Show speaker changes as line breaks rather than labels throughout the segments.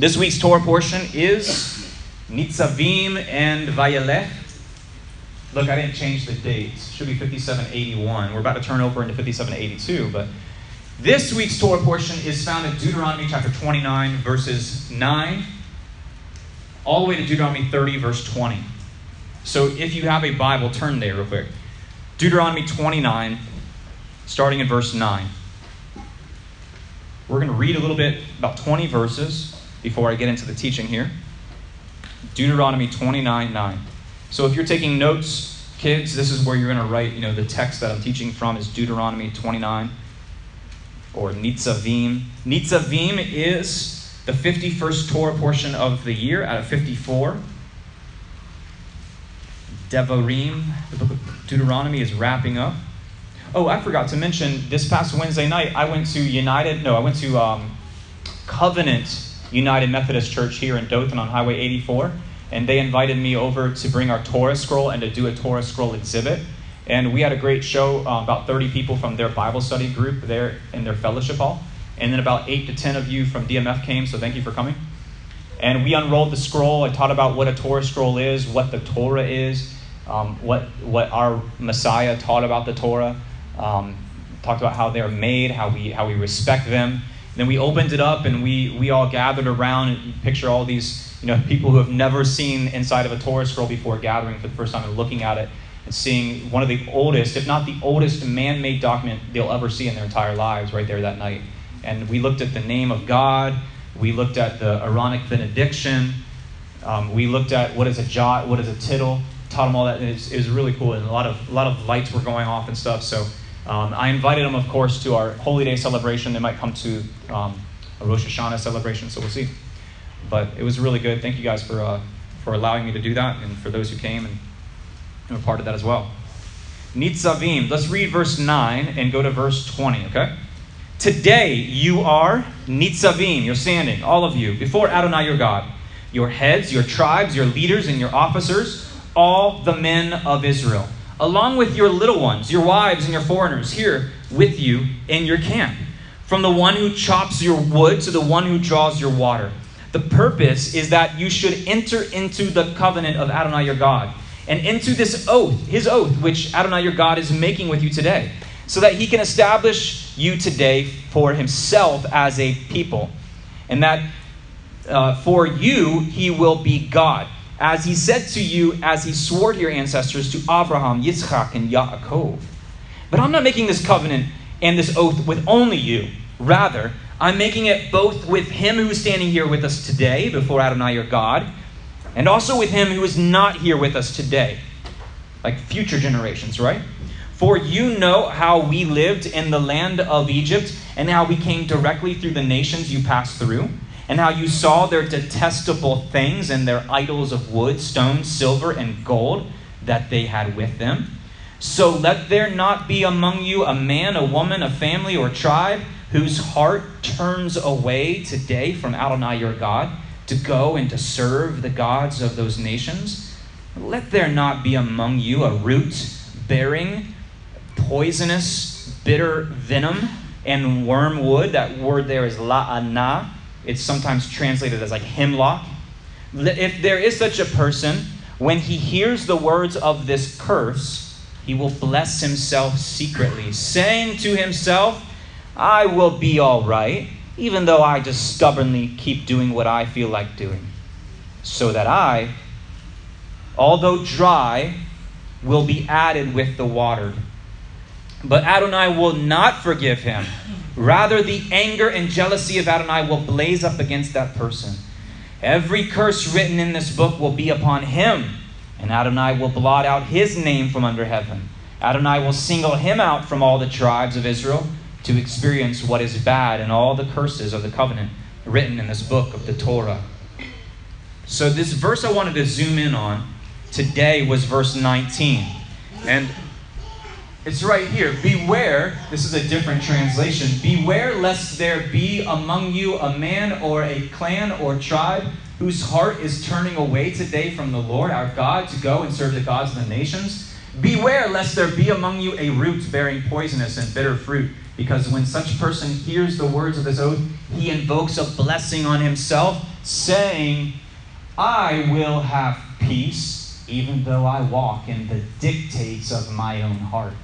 This week's Torah portion is Nitzavim and Vayelech. Look, I didn't change the dates. Should be 5781. We're about to turn over into 5782, but this week's Torah portion is found in Deuteronomy chapter 29, verses 9, all the way to Deuteronomy 30, verse 20. So if you have a Bible, turn there real quick. Deuteronomy 29, starting in verse 9. We're going to read a little bit, about 20 verses, before I get into the teaching here. Deuteronomy 29 9. So if you're taking notes, kids, this is where you're going to write, you know, the text that I'm teaching from is Deuteronomy 29 or Nitzavim. Nitzavim is the 51st Torah portion of the year out of 54. Devarim, the book of Deuteronomy, is wrapping up. Oh, I forgot to mention this past Wednesday night, I went to United, no, I went to um, Covenant United Methodist Church here in Dothan on Highway 84, and they invited me over to bring our Torah scroll and to do a Torah scroll exhibit. And we had a great show, uh, about 30 people from their Bible study group there in their fellowship hall. And then about 8 to 10 of you from DMF came, so thank you for coming. And we unrolled the scroll. I taught about what a Torah scroll is, what the Torah is, um, what, what our Messiah taught about the Torah. Um, talked about how they're made, how we, how we respect them. Then we opened it up and we, we all gathered around and picture all these you know, people who have never seen inside of a Torah scroll before gathering for the first time and looking at it and seeing one of the oldest, if not the oldest man made document they'll ever see in their entire lives right there that night. And we looked at the name of God, we looked at the Aaronic benediction, um, we looked at what is a jot, what is a tittle, taught them all that. It was, it was really cool. And a lot of, a lot of lights were going off and stuff. So um, I invited them, of course, to our Holy Day celebration. They might come to um, a Rosh Hashanah celebration, so we'll see. But it was really good. Thank you guys for, uh, for allowing me to do that, and for those who came and, and were part of that as well. Nitzavim. Let's read verse 9 and go to verse 20, okay? Today you are Nitzavim. You're standing, all of you, before Adonai your God. Your heads, your tribes, your leaders, and your officers, all the men of Israel along with your little ones, your wives, and your foreigners here with you in your camp, from the one who chops your wood to the one who draws your water. The purpose is that you should enter into the covenant of Adonai your God and into this oath, his oath, which Adonai your God is making with you today, so that he can establish you today for himself as a people, and that uh, for you he will be God as he said to you, as he swore to your ancestors, to Abraham, Yitzchak, and Yaakov. But I'm not making this covenant and this oath with only you. Rather, I'm making it both with him who is standing here with us today before Adonai your God, and also with him who is not here with us today, like future generations, right? For you know how we lived in the land of Egypt and how we came directly through the nations you passed through and how you saw their detestable things and their idols of wood, stone, silver, and gold that they had with them. So let there not be among you a man, a woman, a family, or tribe whose heart turns away today from Adonai your God to go and to serve the gods of those nations. Let there not be among you a root bearing poisonous, bitter venom and wormwood. That word there is la'ana it's sometimes translated as like hemlock. If there is such a person, when he hears the words of this curse, he will bless himself secretly, saying to himself, I will be all right, even though I just stubbornly keep doing what I feel like doing. So that I, although dry, will be added with the watered. But Adonai will not forgive him Rather, the anger and jealousy of Adonai will blaze up against that person. Every curse written in this book will be upon him, and Adonai will blot out his name from under heaven. Adonai will single him out from all the tribes of Israel to experience what is bad and all the curses of the covenant written in this book of the Torah. So, this verse I wanted to zoom in on today was verse 19. And it's right here. Beware, this is a different translation. Beware lest there be among you a man or a clan or tribe whose heart is turning away today from the Lord our God to go and serve the gods of the nations. Beware lest there be among you a root bearing poisonous and bitter fruit, Because when such person hears the words of this oath, he invokes a blessing on himself, saying, I will have peace, even though I walk in the dictates of my own heart.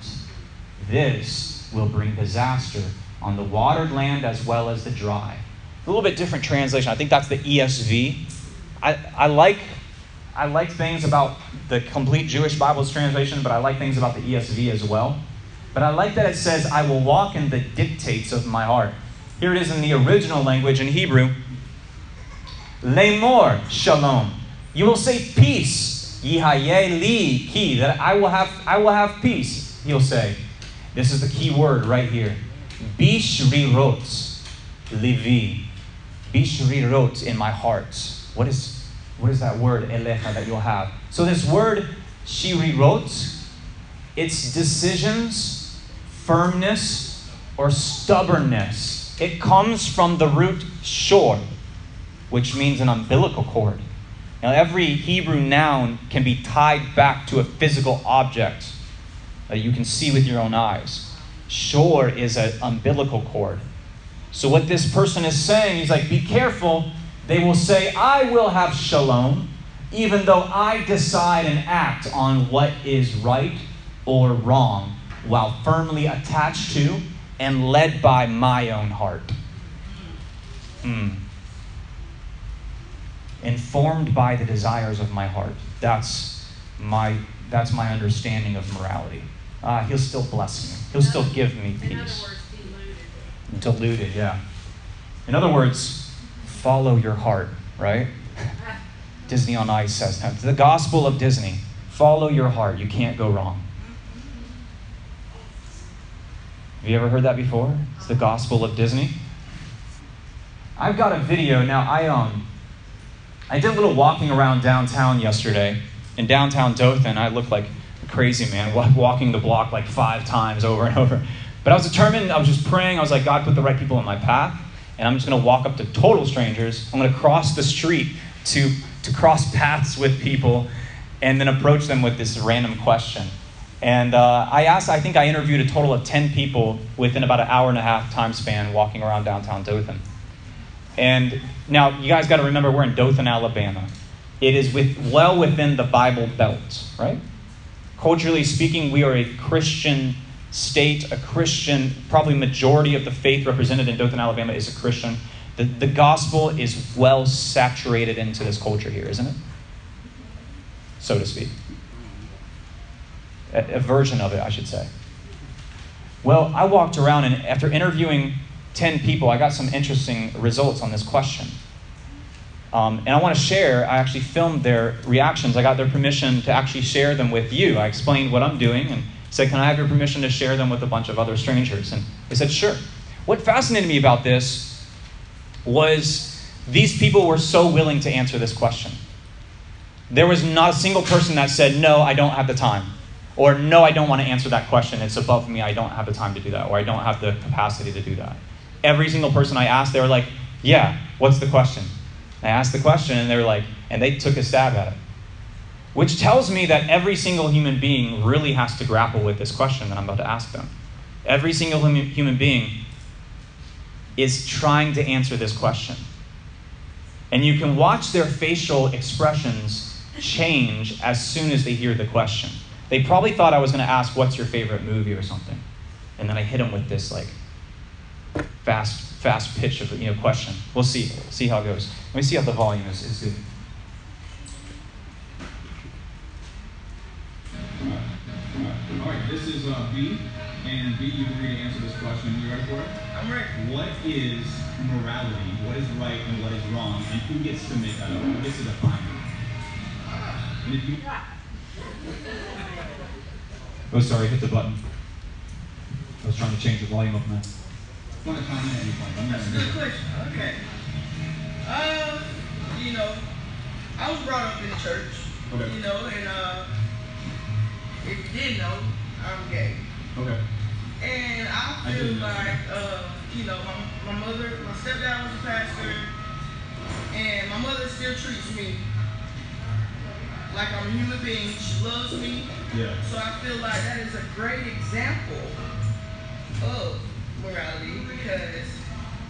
This will bring disaster on the watered land as well as the dry. A little bit different translation. I think that's the ESV. I, I like I like things about the complete Jewish Bible's translation, but I like things about the ESV as well. But I like that it says, I will walk in the dictates of my heart. Here it is in the original language in Hebrew. Lemor shalom. You will say peace. Yihaye li ki. That I will have I will have peace. He'll say. This is the key word right here. Bishrirot. Livi. Bishrirot in my heart. What is what is that word, elecha, that you'll have? So this word, shirirot, it's decisions, firmness, or stubbornness. It comes from the root shor, which means an umbilical cord. Now, every Hebrew noun can be tied back to a physical object that you can see with your own eyes. Shor is an umbilical cord. So, what this person is saying, he's like, be careful they will say, I will have shalom, even though I decide and act on what is right or wrong, while firmly attached to and led by my own heart. Hmm. Informed by the desires of my heart. That's my, that's my understanding of morality. Uh, he'll still bless me, he'll still give me peace. Words, deluded. deluded, yeah. In other words, follow your heart, right? Disney on Ice says that. The gospel of Disney. Follow your heart. You can't go wrong. Have you ever heard that before? It's the gospel of Disney. I've got a video now. I um, I did a little walking around downtown yesterday. In downtown Dothan, I looked like a crazy man, walking the block like five times over and over. But I was determined. I was just praying. I was like, God, put the right people in my path and I'm just going to walk up to total strangers. I'm going to cross the street to, to cross paths with people and then approach them with this random question. And uh, I asked, I think I interviewed a total of 10 people within about an hour and a half time span walking around downtown Dothan. And now you guys got to remember we're in Dothan, Alabama. It is with, well within the Bible Belt, right? Culturally speaking, we are a Christian state, a Christian, probably majority of the faith represented in Dothan, Alabama is a Christian. The, the gospel is well saturated into this culture here, isn't it? So to speak. A, a version of it, I should say. Well, I walked around and after interviewing 10 people, I got some interesting results on this question. Um, and I want to share, I actually filmed their reactions. I got their permission to actually share them with you. I explained what I'm doing and said, Can I have your permission to share them with a bunch of other strangers? And they said, Sure. What fascinated me about this was these people were so willing to answer this question. There was not a single person that said, No, I don't have the time. Or, No, I don't want to answer that question. It's above me. I don't have the time to do that. Or, I don't have the capacity to do that. Every single person I asked, they were like, Yeah, what's the question? I asked the question, and they were like, and they took a stab at it. Which tells me that every single human being really has to grapple with this question that I'm about to ask them. Every single human being is trying to answer this question. And you can watch their facial expressions change as soon as they hear the question. They probably thought I was going to ask, What's your favorite movie or something? And then I hit them with this like fast, fast pitch of you know question. We'll see. See how it goes. Let me see how the volume is, is good.
All right, this is uh, B, and B, you agree to answer this question. You ready for it?
I'm ready.
What is morality? What is right and what is wrong? And who gets to make that up? Who gets to define it? And if you...
Oh, sorry, hit the button. I was trying to change the volume up now.
Want to comment at any point?
That's a good question. Okay. Uh, you know, I was brought up in church. Okay. You know, and uh, if you didn't know, I'm gay.
Okay.
And I feel I like, uh, you know, my, my mother, my stepdad was a pastor, and my mother still treats me like I'm a human being. She loves me.
Yeah.
So I feel like that is a great example of morality because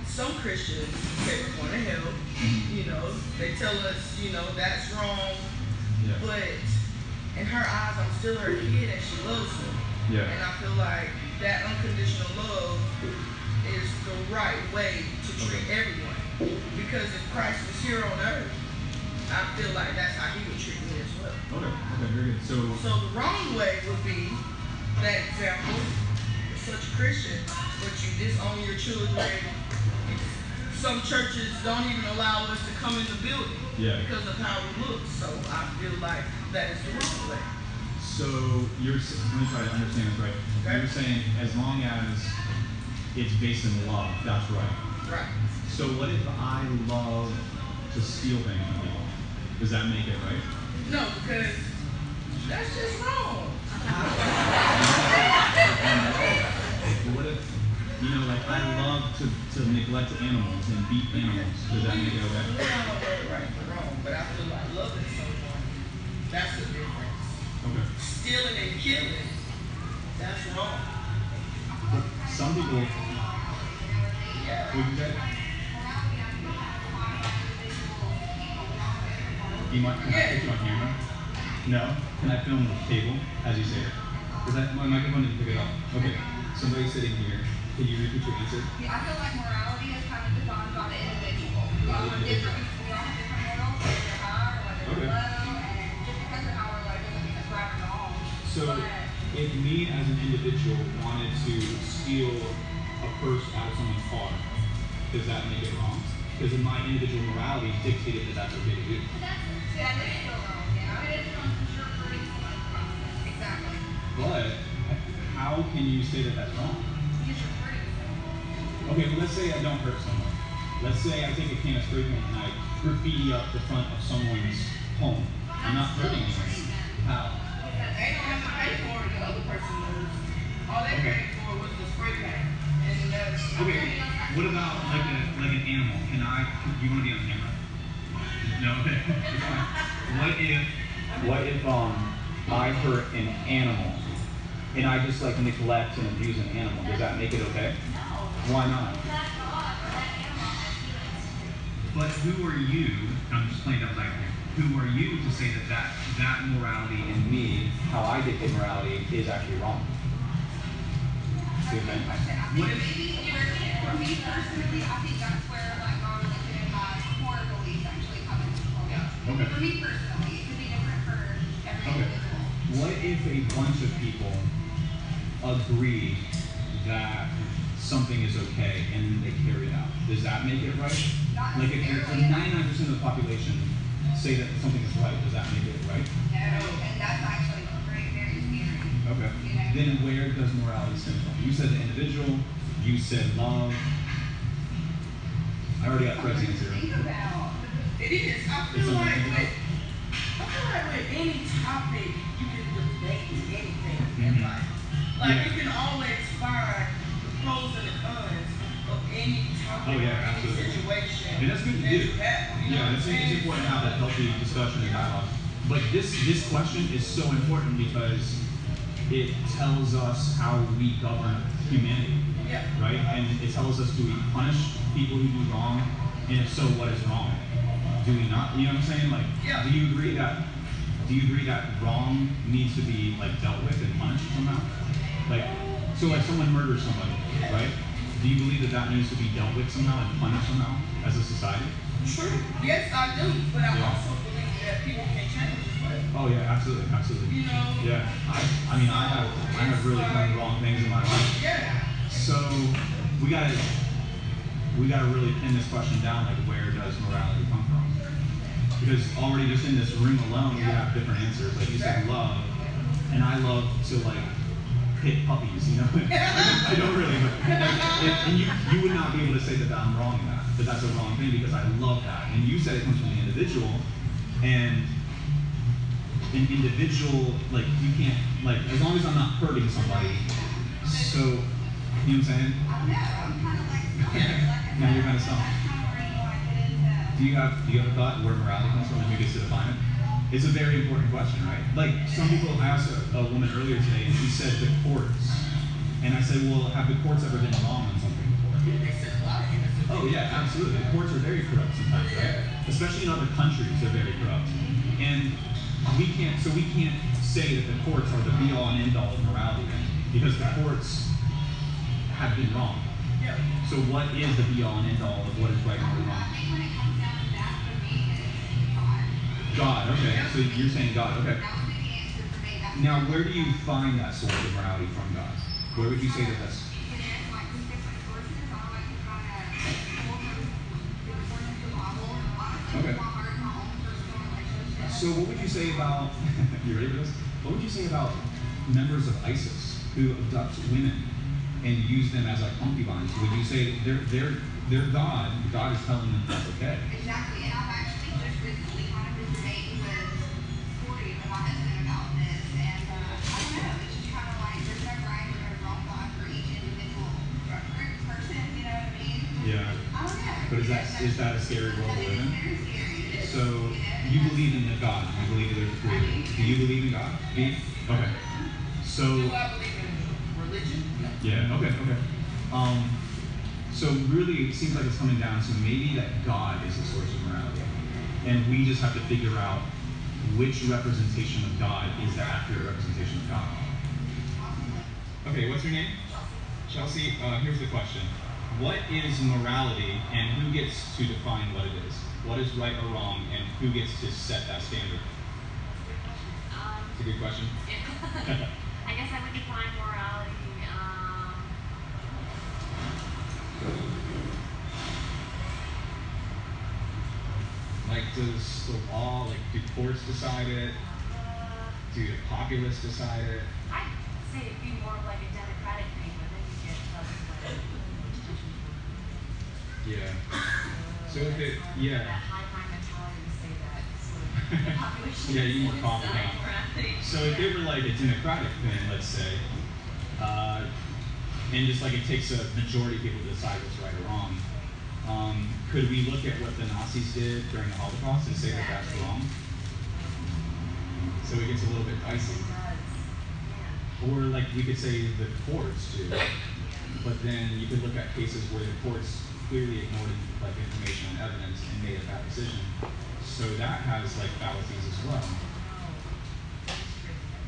some Christians say we're going to hell. You know, they tell us, you know, that's wrong.
Yeah.
But in her eyes, I'm still her kid and she loves me.
Yeah.
And I feel like that unconditional love is the right way to treat everyone. Because if Christ was here on earth, I feel like that's how he would treat me as well.
Okay. Okay. Very good. So.
So the wrong way would be that example, such a Christian, but you disown your children. Some churches don't even allow us to come in the building
Yeah.
because of how we look. So I feel like that is the wrong way.
So you're let me try to understand this right.
Okay.
You're saying as long as it's based in love, that's right.
Right.
So what if I love to steal things from people? Does that make it right?
No, because that's just wrong.
What if you know, like I love to, to neglect animals and beat animals? Does that make it okay?
don't know what right or wrong, but I feel like loving someone, that's the difference.
Okay.
Stealing and killing, that's wrong.
But some people
Yeah.
you say? You might can I
Yeah.
put you on camera? No? Can I film the table as you say it? Is that my microphone didn't pick it up? Okay. Somebody sitting here. Can you repeat your answer?
Yeah, I feel like morality is kind of defined by the individual. We all have different, we all have different morals, whether they're high or whether
Okay.
they're low, and just because of how we're low doesn't mean it's right or wrong.
So,
But-
if me as an individual wanted to steal a purse out of someone's car, does that make it wrong? Because in my individual morality dictated that that's okay to do.
See, that is still wrong, yeah. It is wrong for sure for someone's process. Exactly.
But how can you say that that's wrong?
Because you're free.
Okay, well, let's say I don't hurt someone. Let's say I take a can of spray paint and I graffiti up the front of someone's home. I'm not hurting anyone. How?
They don't have to pay for it, the other person does. All they
Okay.
paid for was the spray paint. And that's.
Okay, what about like a like an animal? Can I? You want to be on camera? No. Okay. What if? What if um I hurt an animal and I just like neglect and abuse an animal? Does that make it okay? Why not? But who are you? I'm just playing devil's advocate. Who are you to say that that, that morality in me, how I dictate morality, is actually wrong? See what I mean?
I
What if-
for me personally, I think that's where like our religion and my core beliefs actually come into play.
Okay.
For me personally, it could be different for every
Okay.
individual.
What if a bunch of people agree that something is okay and they carry it out? Does that make it right?
Not
Like if ninety-nine percent of the population say that something is right, does that make it right?
No, and that's actually a very, very scary.
Okay.
You know?
Then where does morality stem from? You said the individual, you said love. I already got Fred's answer.
Think about.
It is. I feel like with, I feel like with any topic, you can debate anything in
Mhm.
life. Like
Yeah.
you can always find pros and the cons of any topic
Oh, yeah,
any
absolutely.
situation.
And that's good to do.
you
Yeah, it's, it's important to have that healthy discussion and dialogue. But this this question is so important because it tells us how we govern humanity,
Yeah.
right? And it tells us do we punish people who do wrong, and if so, what is wrong? Do we not? You know what I'm saying? Like,
Yeah.
do you agree that do you agree that wrong needs to be like dealt with and punished somehow? Like, so like someone murders somebody, right? Do you believe that that needs to be dealt with somehow and punished somehow as a society?
True. Yes, I do. But I
Yeah.
also believe that people can change as well.
Oh yeah, absolutely, absolutely.
You know?
Yeah, I, I mean, I have, I have really done wrong things in my life.
Yeah.
So we gotta, we gotta really pin this question down. Like, where does morality come from? Because already just in this room alone, we have different answers. Like you said, love, and I love to like hit puppies. You know, I don't really, but and, and you, you would not be able to say that, I'm wrong in that. That that's a wrong thing because I love that. And you said it comes from the individual, and an individual, like you can't, like as long as I'm not hurting somebody. So, you know what I'm saying?
I know. I'm kind of like, like
Now you're stumped.
Kind of where you want to get into.
Do you have do you have a thought where morality comes from and who gets to define it? It's a very important question, right? Like some people asked a, a woman earlier today, and she said And I said, well, have the courts ever been wrong on something before?
They said a lot of things.
Oh yeah, absolutely. The courts are very corrupt sometimes, right? Especially in other countries, they're very corrupt. And we can't, so we can't say that the courts are the be all and end all of morality then, because the courts have been wrong.
Yeah.
So what is the be all and end all of what is right and what is
I
wrong?
think when it comes down to that, for me, it's God.
God, okay. So you're saying God, okay.
That would be the answer for me. That's
Now, where do you find that source of morality from God? Where would you say that that's?
It is like from different sources. I don't like to try to pull from different sources of the Bible.
Okay.
my heart and my own personal relationship.
So what would you say about? you ready for this? What would you say about members of ISIS who abduct women and use them as like concubines? Would you say they're they're they're God? God is telling them that's okay.
Exactly,
is that a scary world to
I
live in?
it's very scary. It is,
So you believe in the God? You believe that there's a creator? Do you believe in God? Me? Okay. So.
Do I believe in religion? No.
Yeah. Okay. Okay. Um, so really, it seems like it's coming down to maybe that God is the source of morality, and we just have to figure out which representation of God is the accurate representation of God. Okay. What's your name? Chelsea. Uh, here's the question: What is morality, and who gets to define what it is? What is right or wrong, and who gets to set that standard?
Um,
It's a good question.
I guess I would define morality. Um,
Like, does the law, like, do courts decide it?
uh,
Do the populace decide it?
I'd say it'd be more of like a democratic thing, but then you get less like.
Yeah. So if it, yeah.
high mind mentality to say that sort of the population.
Yeah, you more confident.
inside.
So if it were like a democratic thing, let's say, uh, and just like it takes a majority of people to decide what's right or wrong, um, could we look at what the Nazis did during the Holocaust and say that that's wrong? So it gets a little bit dicey.
It does. Yeah.
Or like we could say the courts do, but then you could look at cases where the courts clearly ignored like information and evidence and made a bad decision. So that has like fallacies as well.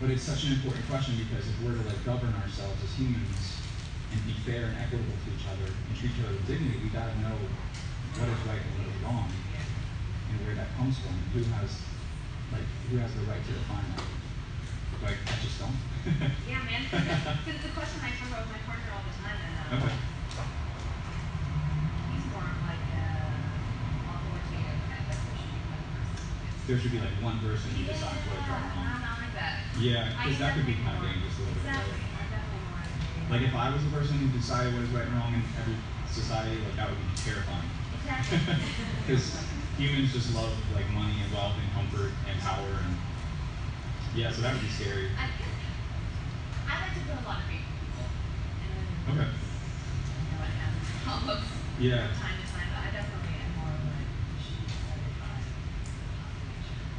But it's such an important question because if we're to like govern ourselves as humans and be fair and equitable to each other and treat each other with dignity, we gotta know what is right and what is wrong and where that comes from and who has like who has the right to define that. Like I just don't.
Yeah, man. Because it's a question I talk about with my partner all the time, and uh,
okay.
he's more of like uh, authoritative, and I think there should be one person.
There should be like one person who decides what is right wrong.
I'm not like that.
Yeah, because that could be kind of dangerous a little bit. Right?
I definitely more.
Like if I was the person who decided what is right and wrong in every society, like that would be terrifying. Because humans just love like money and wealth and comfort and power and yeah, so that would be scary.
I I like to put a lot of faith in people.
Okay.
you know, it has its problems
Yeah,
from time to time, but I definitely am more of like we should be decided by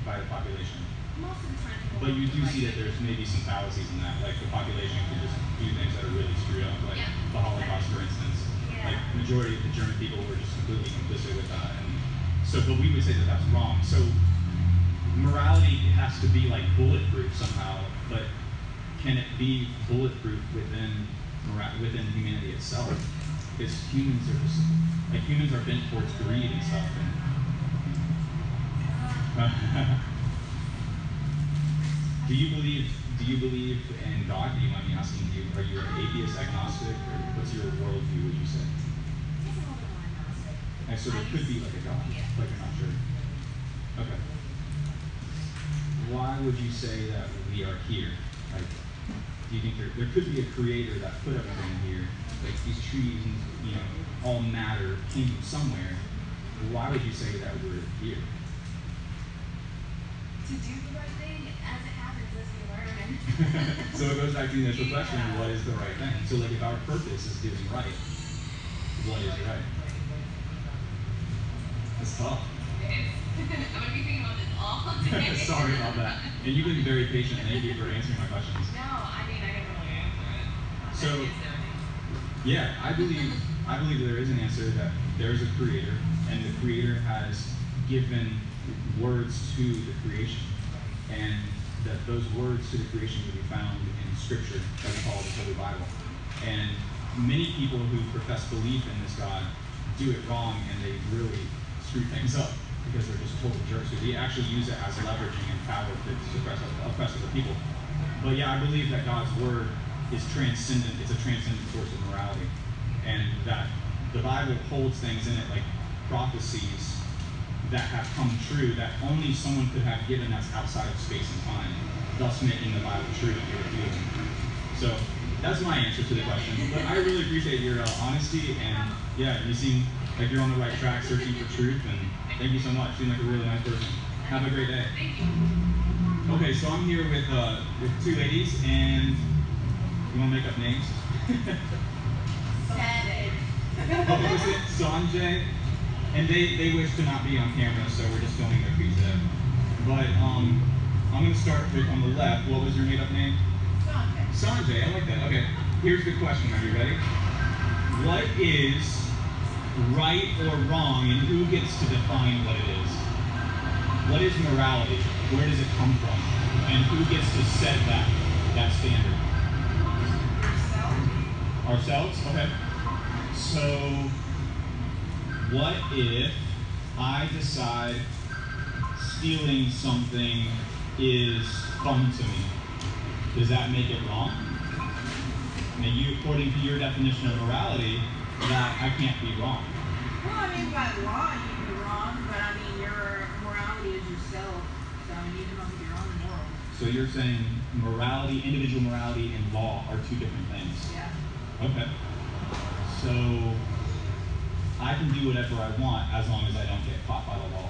by the population.
most of the time
But you do
like-
see that there's maybe some fallacies in that. Like the population can just do things that are really screwed up, like
Yeah.
the Holocaust, for instance.
Yeah.
Like majority of the German people were just completely complicit with that, and so. But we would say that that's wrong. So morality has to be like bulletproof somehow, but can it be bulletproof within within humanity itself? Because humans are just like humans are bent towards greed and stuff. And, do you believe? Do you believe in God? Do you mind me asking you? Are you an atheist, agnostic, or what's your worldview? Would you say? And so there could be like a God, but you're not sure. Okay. Why would you say that we are here? Like, do you think there, there could be a creator that put everything here? Like these trees and you know all matter came from somewhere. Why would you say that we're here?
To do the right thing as it happens as we learn
so it goes back to the initial question: What is the right thing? So like, if our purpose is doing right, what is right? It's tough.
I'm gonna be thinking about this all day.
Sorry about that. And you've been very patient. Thank you for answering my questions.
No, I mean I can really answer it.
So,
That is there.
yeah, I believe I believe there is an answer that there is a creator, and the creator has given words to the creation, and that those words to the creation will be found in Scripture that we call the Holy Bible. And many people who profess belief in this God do it wrong, and they really screw things up because they're just total jerks. They actually use it as leveraging and power to suppress oppress other people. But yeah, I believe that God's word is transcendent. It's a transcendent force of morality, and that the Bible holds things in it like prophecies that have come true that only someone could have given us outside of space and time, thus making the Bible true and irrefutable. So that's my answer to the question. But I really appreciate your uh, honesty, and yeah, you seem like you're on the right track, searching for truth, and thank you so much. You seem like a really nice person. Have a great day.
Thank you.
Okay, so I'm here with uh, with two ladies, and you want to make up names? Was it? Sanjay, and they, they wish to not be on camera, so we're just filming their pizza. But um, I'm gonna start with on the left. What was your made up name? Sanjay. Sanjay, I like that. Okay, here's the question. Are you ready? What is right or wrong, and who gets to define what it is? What is morality? Where does it come from? And who gets to set that that standard? Ourselves. Ourselves? Okay. So, what if I decide stealing something is fun to me? Does that make it wrong? Now, you, according to your definition of morality, that I can't be wrong.
Well, I mean, by law, you'd be wrong, but I mean, your morality is yourself. So, I mean, you come up with your own moral.
So you're saying morality, individual morality, and law are two different things.
Yeah.
Okay. So I can do whatever I want as long as I don't get caught by the law.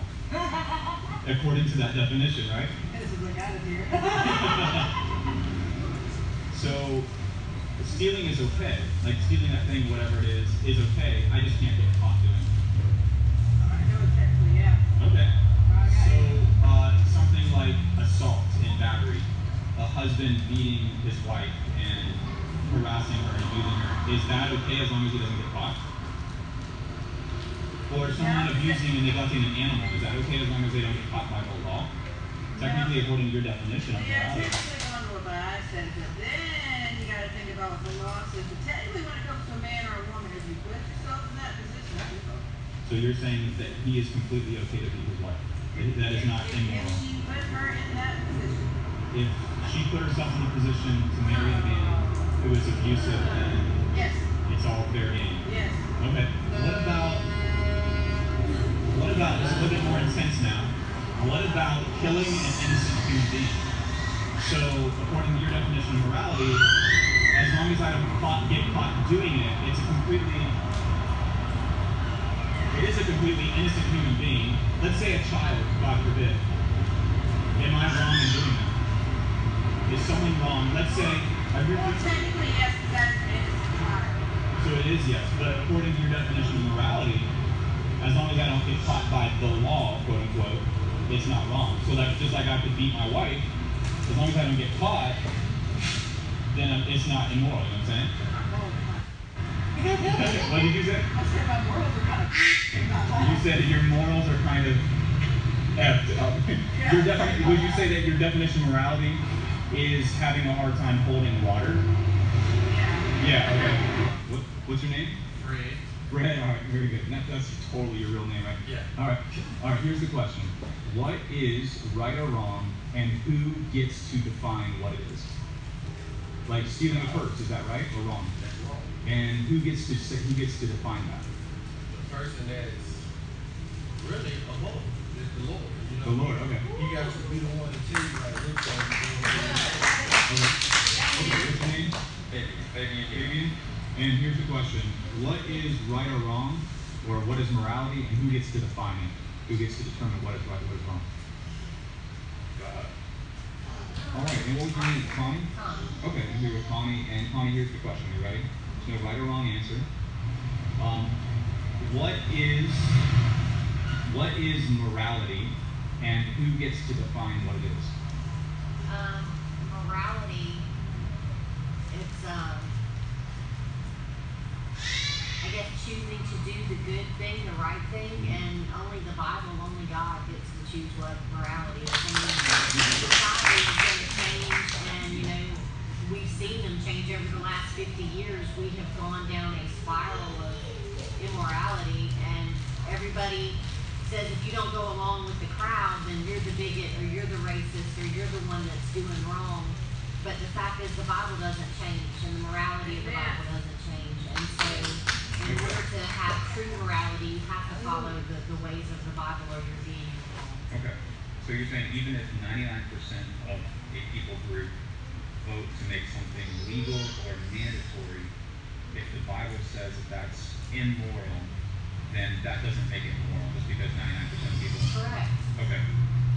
According to that definition, right?
This is like out of here.
So stealing is okay. Like stealing that thing, whatever it is, is okay. I just can't get caught doing it.
I know exactly, yeah.
Okay. So uh, something like assault and battery, a husband beating his wife and harassing her and abusing her, is that okay as long as he doesn't get caught? Or someone abusing and neglecting an animal, is that okay as long as they don't get caught by the law? Technically, according to your definition of
Yeah,
morality.
technically going to what I said, but then you got to think about what the law says. But technically, when it comes to a man or a woman, if you put yourself in that position, that's.
So you're saying that he is completely okay to beat his wife? That- is not
If- If
immoral?
she put her in that position.
If she put herself in a position to marry a man who is abusive, then
Yes,
it's all fair game?
yes.
Okay. What about what about it's a little bit more intense now? What about killing an innocent human being? So according to your definition of morality, as long as I don't caught, get caught doing it, it's a completely it is a completely innocent human being. Let's say a child, God forbid. Am I wrong in doing that? Is someone wrong? Let's say I
Well, technically, yes, that's an innocent child.
So it is yes, but according to your definition of morality, as long as I don't get caught by the law, quote unquote, it's not wrong. So like just like I could beat my wife, as long as I don't get caught, then it's not immoral. You know what I'm saying? What did you say?
I said my morals are kind of.
You said that your morals are kind of effed up. Your defi- would you say that your definition of morality is having a hard time holding water?
Yeah.
Yeah. Okay. What, what's your name?
Fred.
Ray, all right, very good. That, that's totally your real name, right?
Yeah.
All right, all right. Here's the question: What is right or wrong, and who gets to define what it is? Like stealing a purse, is that right or wrong?
That's wrong.
And who gets to say, who gets to define that?
The person that is really above is the Lord. You know?
The Lord. Okay.
He got to be the one to tell you like look on
Okay. What's your name?
Fabian.
Fabian. And here's the question: What is right or wrong, or what is morality, and who gets to define it? Who gets to determine what is right and what is wrong?
God.
All right, and what was your name? Connie? Okay, I'm here with Connie, and Connie, here's the question. You ready? There's no right or wrong answer. Um, what is what is morality, and who gets to define what it is?
um, morality, it's, um, I guess, choosing to do the good thing, the right thing, mm-hmm. and only the Bible, only God gets to choose what morality is. I mean, society is going to change, and, you know, we've seen them change over the last 50 years. We have gone down a spiral of immorality, and everybody says if you don't go along with the crowd, then you're the bigot, or you're the racist, or you're the one that's doing wrong. But the fact is, the Bible doesn't change, and the morality of the Bible doesn't change. And so, to have true morality, you have to follow the, the ways of the Bible, or you're being wrong.
Okay. So you're saying even if 99% of a people group vote to make something legal or mandatory, if the Bible says that that's immoral, then that doesn't make it moral just because 99% of people.
Correct.
Okay.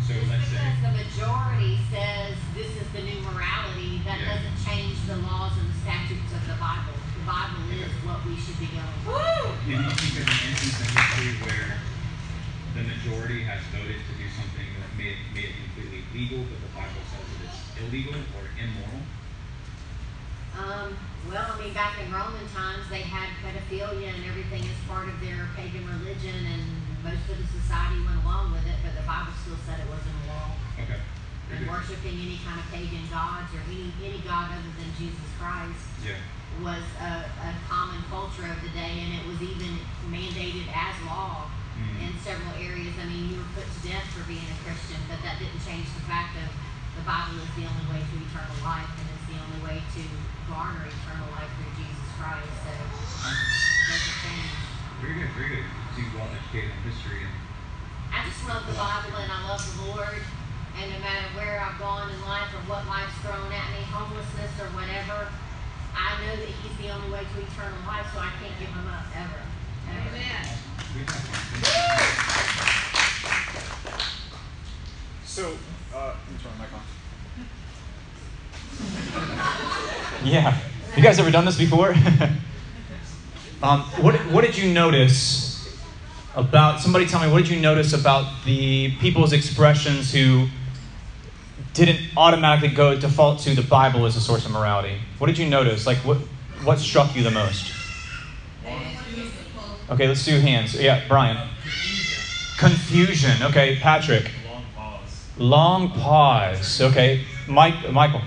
So
Just
let's say.
because the majority says this is the new morality, that
Yeah.
doesn't change the laws and the statutes of the Bible. The Bible is what we should be going by.
If you think of an instance in history where the majority has voted to do something that made, made it completely legal, but the Bible says that it's illegal or immoral,
Um, well, I mean, back in Roman times, they had pedophilia and everything as part of their pagan religion, and most of the society went along with it, but the Bible still said it wasn't immoral.
okay.
And worshiping any kind of pagan gods or any, any god other than Jesus Christ
Yeah.
was a, a common culture of the day, and it was even mandated as law
Mm.
in several areas. I mean, you were put to death for being a Christian, but that didn't change the fact of the Bible is the only way to eternal life, and it's the only way to garner eternal life through Jesus Christ. So it doesn't change.
Very good, very good. Seems well educated in history and
I just love the Bible and I love the Lord. And no matter where I've gone in life or what life's thrown at me, homelessness or whatever, I know that He's the only way to eternal life, so I can't give Him up ever. Ever.
Amen.
good job. Mark.
So, uh, let me turn my mic on.
Yeah. You guys ever done this before? um, what, what did you notice about, somebody tell me, what did you notice about the people's expressions who didn't automatically go default to the Bible as a source of morality? What did you notice? Like, what, what struck you the most? Okay, let's do hands. Yeah, Brian. Confusion. Okay, Patrick.
Long pause.
Long pause. Okay, Mike. Michael.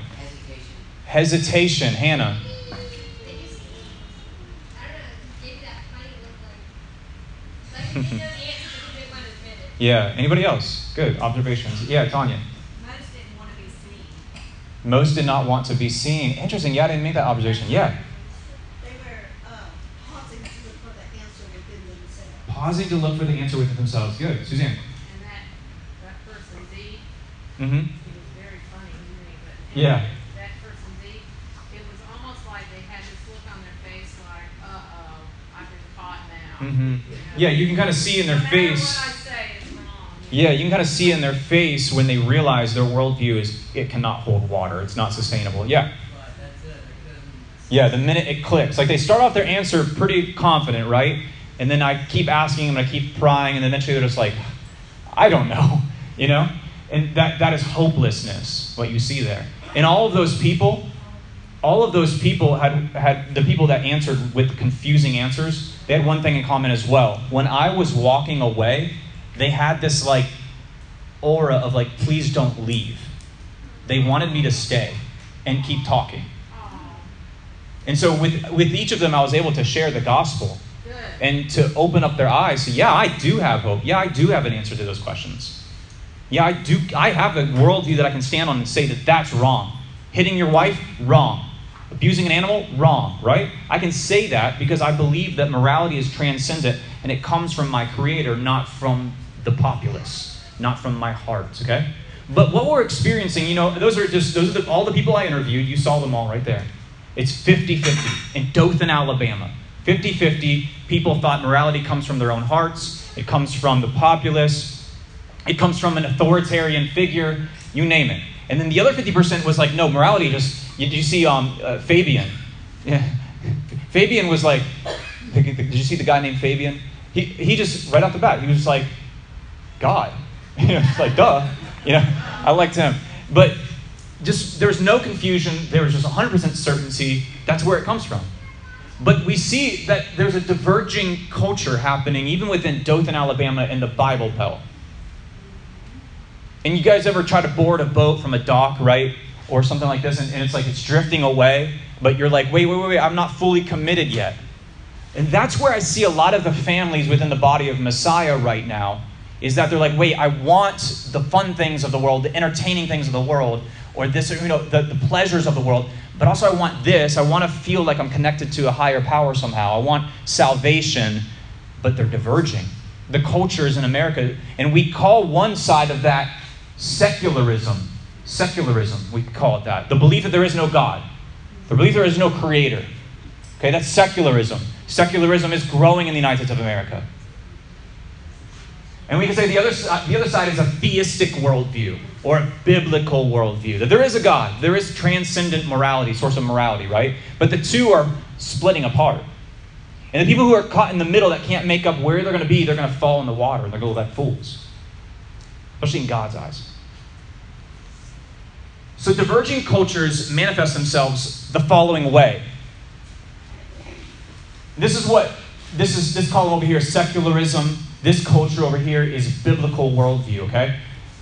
Hesitation. Hannah. Yeah. Anybody else? Good observations. Yeah, Tanya.
Most didn't want to be seen.
Most did not want to be seen. Interesting. Yeah, I didn't make that observation. Yeah.
They were uh, pausing to look for the answer within themselves.
Pausing to look for the answer within themselves. Good. Suzanne.
And that, that person Z,
Mm-hmm.
he was very funny, he?
Yeah.
That person Z, it was almost like they had this look on their face like, uh-oh, I've been caught now.
Mm-hmm.
You know?
Yeah, you can kind of see in their
no
face.
what I say, it's wrong.
Yeah, you can kind of see in their face when they realize their worldview is it cannot hold water. It's not sustainable. Yeah. Yeah, the minute it clicks. Like they start off their answer pretty confident, right? And then I keep asking them and I keep prying, and eventually they're just like, I don't know, you know? And that, that is hopelessness, what you see there. And all of those people, all of those people had, had the people that answered with confusing answers, they had one thing in common as well. When I was walking away, they had this like aura of like, please don't leave. They wanted me to stay and keep talking. And so with, with each of them, I was able to share the gospel and to open up their eyes. So yeah, I do have hope. Yeah, I do have an answer to those questions. Yeah, I do. I have a worldview that I can stand on and say that that's wrong. Hitting your wife, wrong. Abusing an animal, wrong. Right? I can say that because I believe that morality is transcendent and it comes from my Creator, not from the populace, not from my heart. Okay. But what we're experiencing, you know, those are just those are the, all the people I interviewed. You saw them all right there. It's 50-50 in Dothan, Alabama. 50-50. People thought morality comes from their own hearts. It comes from the populace. It comes from an authoritarian figure. You name it. And then the other 50% was like, no, morality just. You, did you see um, uh, Fabian? Yeah. Fabian was like, did you see the guy named Fabian? He, he just, right off the bat, he was like, God. You know, it's like, duh. You know, I liked him. But just, there was no confusion. There was just 100% certainty. That's where it comes from. But we see that there's a diverging culture happening even within Dothan, Alabama, and the Bible Belt. And you guys ever try to board a boat from a dock, right? Or something like this, and, and it's like it's drifting away, but you're like, wait, wait, wait, wait, I'm not fully committed yet. And that's where I see a lot of the families within the body of Messiah right now is that they're like, wait, I want the fun things of the world, the entertaining things of the world, or this, you know, the, the pleasures of the world, but also I want this. I want to feel like I'm connected to a higher power somehow. I want salvation, but they're diverging. The cultures in America, and we call one side of that secularism. Secularism, we call it that. The belief that there is no God, the belief there is no creator. Okay, that's secularism. Secularism is growing in the United States of America. And we can say the other, the other side is a theistic worldview or a biblical worldview. That there is a God, there is transcendent morality, source of morality, right? But the two are splitting apart. And the people who are caught in the middle that can't make up where they're going to be, they're going to fall in the water and they're going to look like fools, especially in God's eyes. So diverging cultures manifest themselves the following way. This is what this is this column over here, secularism. This culture over here is biblical worldview, okay?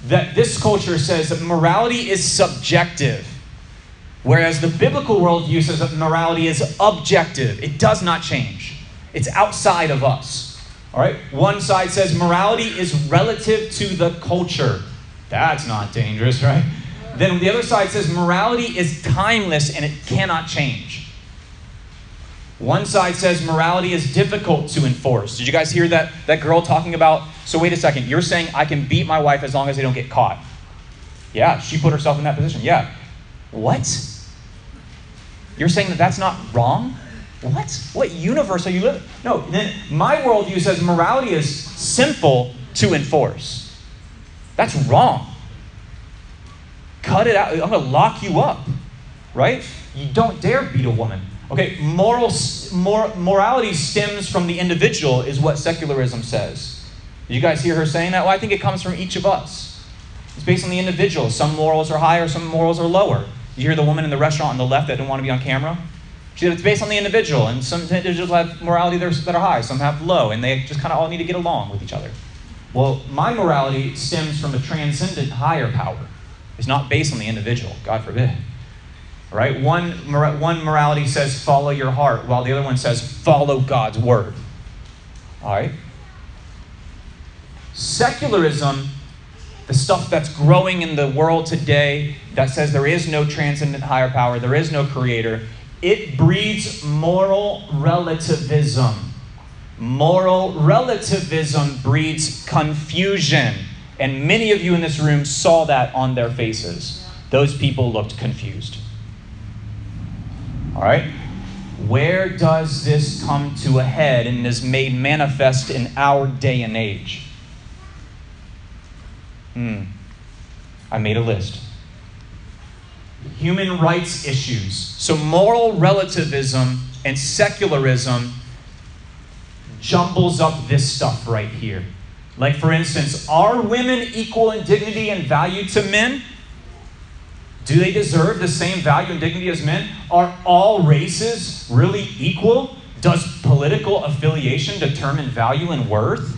That this culture says that morality is subjective, whereas the biblical worldview says that morality is objective. It does not change. It's outside of us. All right? One side says morality is relative to the culture. That's not dangerous, right? Then the other side says morality is timeless and it cannot change. One side says morality is difficult to enforce. Did you guys hear that, that girl talking about? So, wait a second, you're saying I can beat my wife as long as they don't get caught. Yeah, she put herself in that position. Yeah. What? You're saying that that's not wrong? What? What universe are you living? No, then my worldview says morality is simple to enforce. That's wrong. Cut it out. I'm going to lock you up, right? You don't dare beat a woman. Okay, um, moral, mor- morality stems from the individual, is what secularism says. Did you guys hear her saying that? Well, I think it comes from each of us. It's based on the individual. Some morals are higher, some morals are lower. You hear the woman in the restaurant on the left that didn't want to be on camera? She said it's based on the individual, and some individuals have morality that are high, some have low, and they just kind of all need to get along with each other. Well, my morality stems from a transcendent higher power. It's not based on the individual, God forbid. Right? One, one morality says follow your heart, while the other one says follow God's word. All right? Secularism, the stuff that's growing in the world today that says there is no transcendent higher power, there is no creator, it breeds moral relativism. Moral relativism breeds confusion. And many of you in this room saw that on their faces. Those people looked confused. All right? Where does this come to a head and is made manifest in our day and age? Hmm. I made a list. Human rights issues. So, moral relativism and secularism jumbles up this stuff right here. Like, for instance, are women equal in dignity and value to men? Do they deserve the same value and dignity as men? Are all races really equal? Does political affiliation determine value and worth?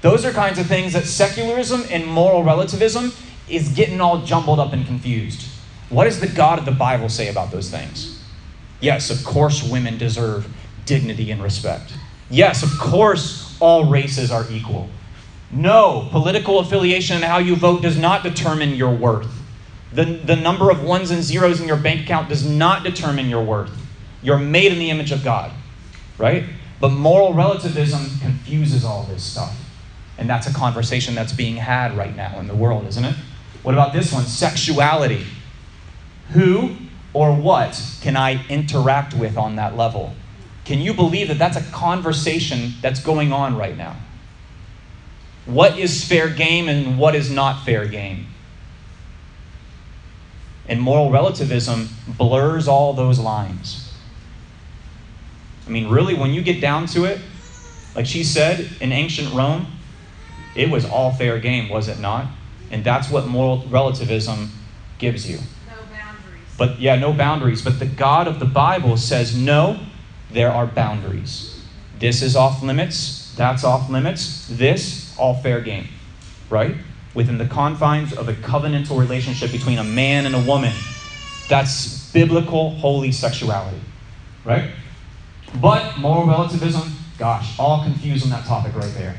Those are kinds of things that secularism and moral relativism is getting all jumbled up and confused. What does the God of the Bible say about those things? Yes, of course, women deserve dignity and respect. Yes, of course, all races are equal. No, political affiliation and how you vote does not determine your worth. The, the number of ones and zeros in your bank account does not determine your worth. You're made in the image of God, right? But moral relativism confuses all this stuff. And that's a conversation that's being had right now in the world, isn't it? What about this one? Sexuality. Who or what can I interact with on that level? Can you believe that that's a conversation that's going on right now? What is fair game and what is not fair game? And moral relativism blurs all those lines. I mean, really, when you get down to it, like she said, in ancient Rome, it was all fair game, was it not? And that's what moral relativism gives you.
No boundaries.
But yeah, no boundaries. But the God of the Bible says, no, there are boundaries. This is off limits, that's off limits, this, all fair game, right? Within the confines of a covenantal relationship between a man and a woman. That's biblical, holy sexuality, right? But moral relativism, gosh, all confused on that topic right there.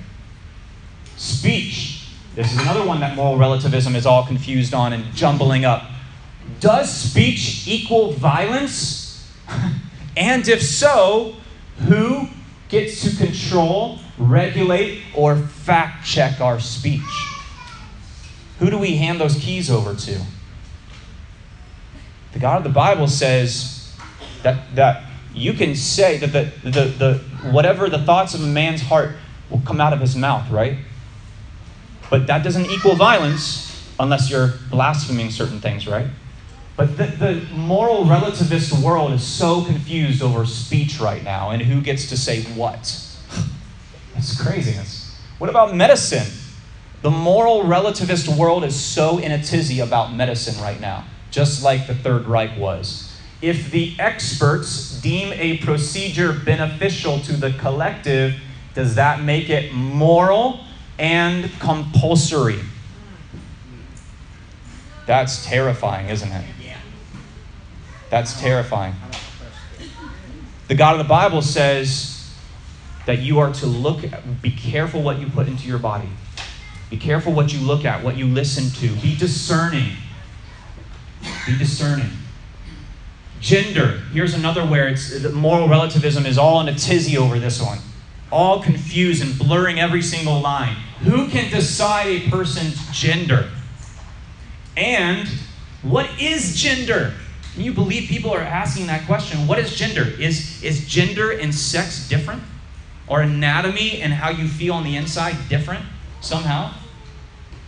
Speech. This is another one that moral relativism is all confused on and jumbling up. Does speech equal violence? and if so, who gets to control, regulate, or fact check our speech? Who do we hand those keys over to? The God of the Bible says that, that you can say that the, the, the, whatever the thoughts of a man's heart will come out of his mouth, right? But that doesn't equal violence unless you're blaspheming certain things, right? But the, the moral relativist world is so confused over speech right now and who gets to say what. It's craziness. What about medicine? The moral relativist world is so in a tizzy about medicine right now, just like the Third Reich was. If the experts deem a procedure beneficial to the collective, does that make it moral and compulsory? That's terrifying, isn't it? That's terrifying. The God of the Bible says that you are to look, be careful what you put into your body. Be careful what you look at, what you listen to. Be discerning. Be discerning. Gender. Here's another where it's moral relativism is all in a tizzy over this one. All confused and blurring every single line. Who can decide a person's gender? And what is gender? Can you believe people are asking that question? What is gender? Is, is gender and sex different? Or anatomy and how you feel on the inside different somehow?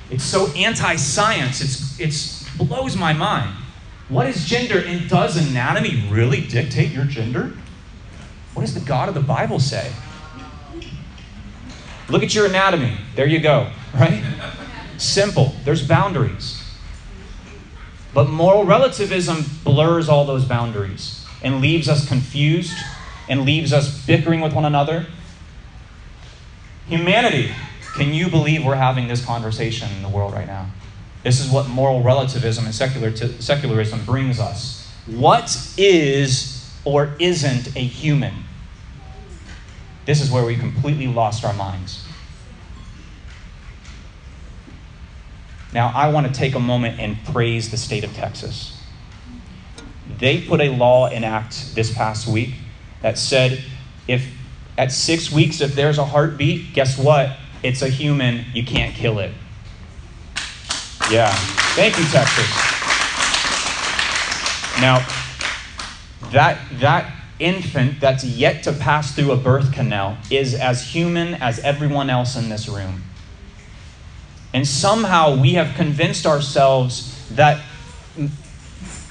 It's so anti science, it's, it's blows my mind. What is gender and does anatomy really dictate your gender? What does the God of the Bible say? Look at your anatomy. There you go, right? Simple. There's boundaries. But moral relativism blurs all those boundaries and leaves us confused and leaves us bickering with one another. Humanity, can you believe we're having this conversation in the world right now? This is what moral relativism and secular t- secularism brings us. What is or isn't a human? This is where we completely lost our minds. Now, I want to take a moment and praise the state of Texas. They put a law in act this past week that said if at six weeks, if there's a heartbeat, guess what? It's a human, you can't kill it. Yeah. Thank you, Texas. Now, that, that infant that's yet to pass through a birth canal is as human as everyone else in this room. And somehow we have convinced ourselves that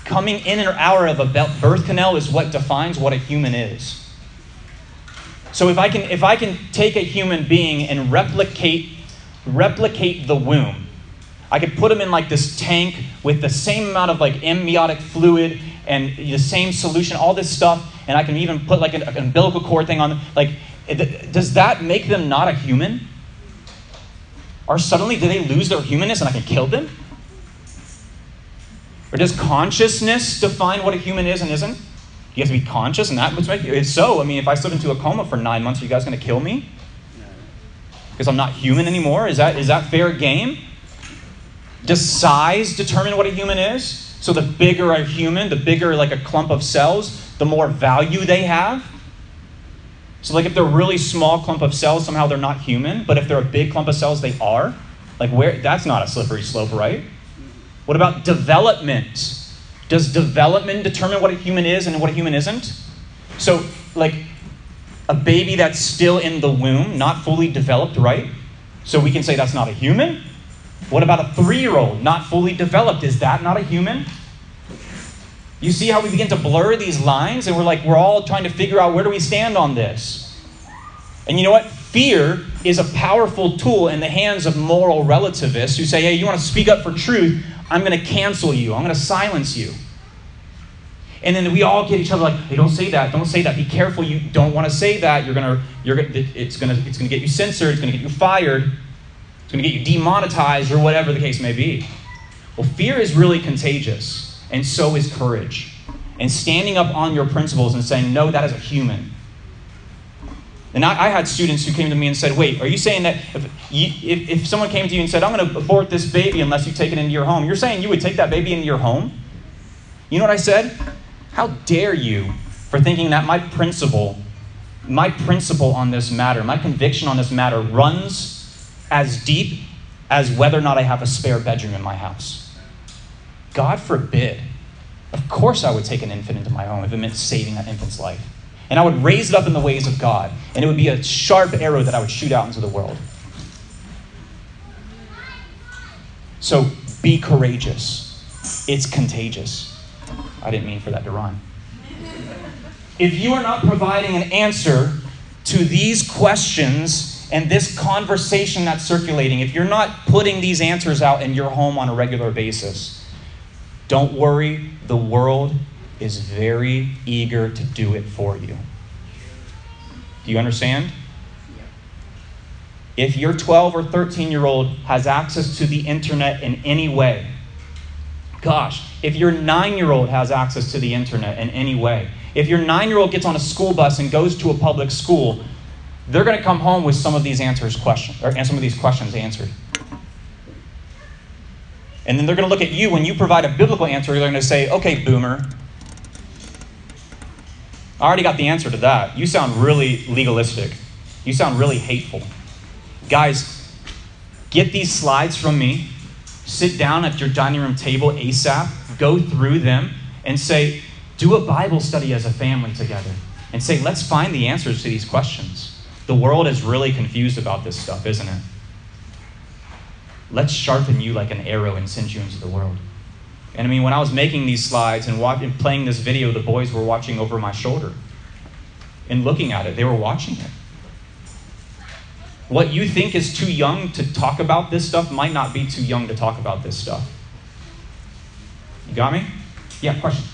coming in or out of a birth canal is what defines what a human is. So if I can, if I can take a human being and replicate, replicate the womb, I could put them in like this tank with the same amount of like amniotic fluid and the same solution, all this stuff, and I can even put like an, an umbilical cord thing on them. Like, does that make them not a human? Or suddenly do they lose their humanness and I can kill them? Or does consciousness define what a human is and isn't? You have to be conscious, and that would make you. So. I mean, if I slip into a coma for nine months, are you guys going to kill me? Because I'm not human anymore? Is that, is that fair game? Does size determine what a human is? So the bigger a human, the bigger like a clump of cells, the more value they have. So like if they're a really small clump of cells, somehow they're not human, but if they're a big clump of cells, they are. Like where that's not a slippery slope, right? What about development? Does development determine what a human is and what a human isn't? So, like a baby that's still in the womb, not fully developed, right? So we can say that's not a human. What about a three year old, not fully developed? Is that not a human? You see how we begin to blur these lines, and we're like, we're all trying to figure out where do we stand on this. And you know what? Fear is a powerful tool in the hands of moral relativists who say, hey, you want to speak up for truth? I'm going to cancel you, I'm going to silence you. And then we all get each other like, hey, don't say that, don't say that, be careful, you don't want to say that. You're gonna, you're gonna, it's gonna, it's gonna get you censored, it's gonna get you fired, it's gonna get you demonetized, or whatever the case may be. Well, fear is really contagious, and so is courage. And standing up on your principles and saying, no, that is a human. And I, I, had students who came to me and said, Wait, are you saying that if, you, if, if someone came to you and said, I'm going to abort this baby unless you take it into your home, you're saying you would take that baby into your home? You know what I said? How dare you for thinking that my principle, my principle on this matter, my conviction on this matter runs as deep as whether or not I have a spare bedroom in my house? God forbid. Of course, I would take an infant into my home if it meant saving that infant's life and I would raise it up in the ways of God, and it would be a sharp arrow that I would shoot out into the world. So be courageous. It's contagious. I didn't mean for that to rhyme. If you are not providing an answer to these questions and this conversation that's circulating, if you're not putting these answers out in your home on a regular basis, don't worry, the world is very eager to do it for you. Do you understand? If your 12 or 13 year old has access to the internet in any way, gosh, if your nine year old has access to the internet in any way, if your nine year old gets on a school bus and goes to a public school, they're going to come home with some of these answers question, or some of these questions answered. And then they're going to look at you when you provide a biblical answer, they're going to say, okay, boomer, I already got the answer to that. You sound really legalistic. You sound really hateful. Guys, get these slides from me. Sit down at your dining room table ASAP, go through them, and say, do a Bible study as a family together. And say, let's find the answers to these questions. The world is really confused about this stuff, isn't it? Let's sharpen you like an arrow and send you into the world. And I mean, when I was making these slides and, watching, playing this video, the boys were watching over my shoulder and looking at it. They were watching it. What you think is too young to talk about this stuff might not be too young to talk about this stuff. You got me? Yeah, question.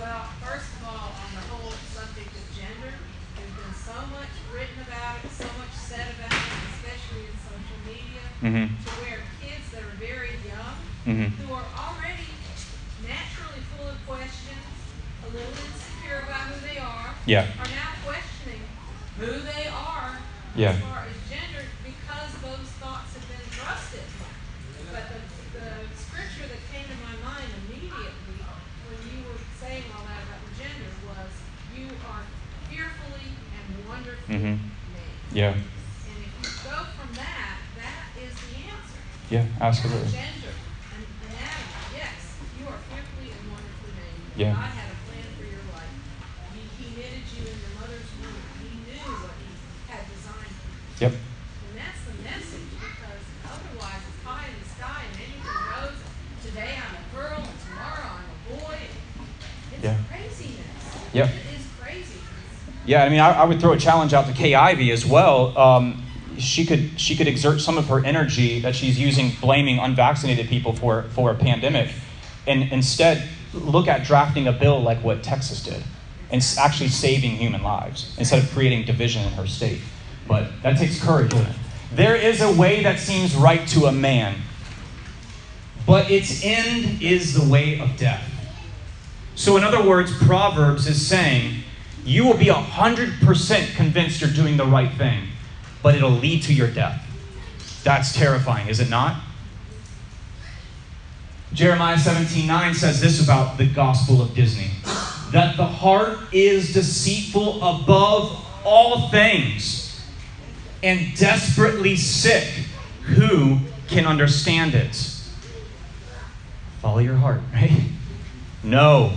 Well, first of all, on the whole subject of gender, there's been so much written about it, so much said about it, especially in social media, mm-hmm. to where kids that are very young, mm-hmm. who are
yeah.
are now questioning who they are
yeah.
as far as gender because those thoughts have been thrusted. But the, the scripture that came to my mind immediately when you were saying all that about the gender was you are fearfully and wonderfully mm-hmm. made.
Yeah.
And if you go from that, that is the answer.
Yeah, absolutely.
Gender anatomy, yes, you are fearfully and wonderfully made.
Yeah. Yep.
And that's the message because otherwise it's pie in the sky and anything goes. Today I'm a girl and tomorrow I'm a boy. It's yeah. craziness.
Yep.
It is crazy.
Yeah, I mean, I, I, would throw a challenge out to Kay Ivey as well. Um, she could she could exert some of her energy that she's using blaming unvaccinated people for for a pandemic, and instead look at drafting a bill like what Texas did, and actually saving human lives instead of creating division in her state. But that takes courage. There is a way that seems right to a man, but its end is the way of death. So, in other words, Proverbs is saying you will be 100% convinced you're doing the right thing, but it'll lead to your death. That's terrifying, is it not? Jeremiah 17 9 says this about the gospel of Disney that the heart is deceitful above all things and desperately sick. Who can understand it? Follow your heart, right? No.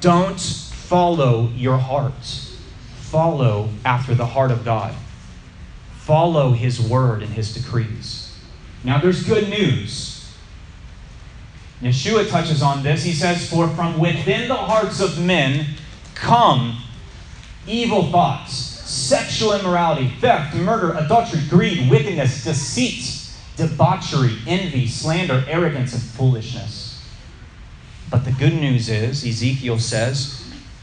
Don't follow your hearts. Follow after the heart of God. Follow His word and His decrees. Now, there's good news. Yeshua touches on this. He says, For from within the hearts of men come evil thoughts sexual immorality, theft, murder, adultery, greed, wickedness, deceit, debauchery, envy, slander, arrogance, and foolishness. But the good news is, Ezekiel says,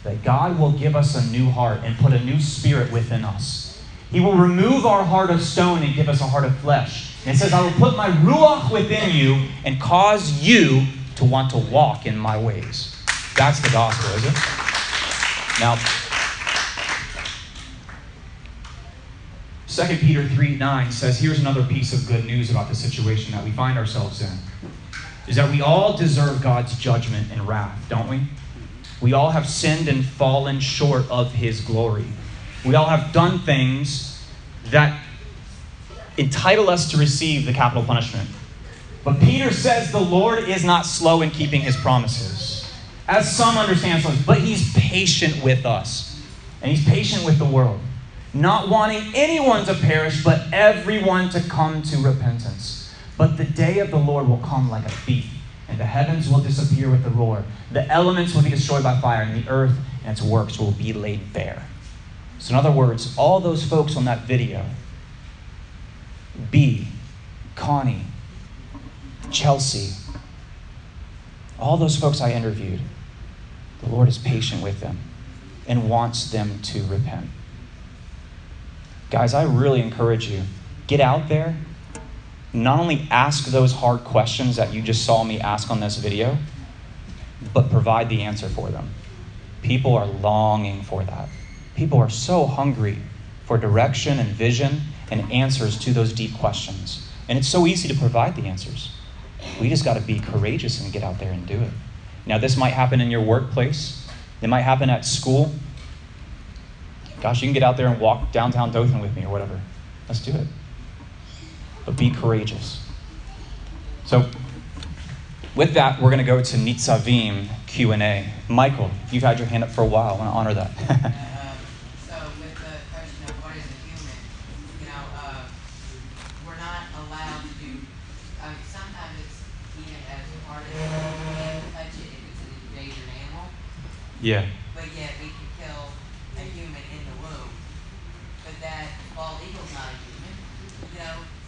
that God will give us a new heart and put a new spirit within us. He will remove our heart of stone and give us a heart of flesh. And it says, I will put my ruach within you and cause you to want to walk in my ways. That's the gospel, is it? Now, 2 Peter 3 9 says, here's another piece of good news about the situation that we find ourselves in. Is that we all deserve God's judgment and wrath, don't we? We all have sinned and fallen short of his glory. We all have done things that entitle us to receive the capital punishment. But Peter says the Lord is not slow in keeping his promises, as some understand slow, but he's patient with us. And he's patient with the world, not wanting anyone to perish, but everyone to come to repentance. But the day of the Lord will come like a thief, and the heavens will disappear with the roar. The elements will be destroyed by fire, and the earth and its works will be laid bare. So, in other words, all those folks on that video B, Connie, Chelsea, all those folks I interviewed, the Lord is patient with them and wants them to repent. Guys, I really encourage you get out there. Not only ask those hard questions that you just saw me ask on this video, but provide the answer for them. People are longing for that. People are so hungry for direction and vision and answers to those deep questions. And it's so easy to provide the answers. We just got to be courageous and get out there and do it. Now, this might happen in your workplace, it might happen at school. Gosh, you can get out there and walk downtown Dothan with me or whatever. Let's do it. But be courageous. So, with that, we're going to go to Nitzavim Q&A. Michael, you've had your hand up for a while. I want to honor that.
Um,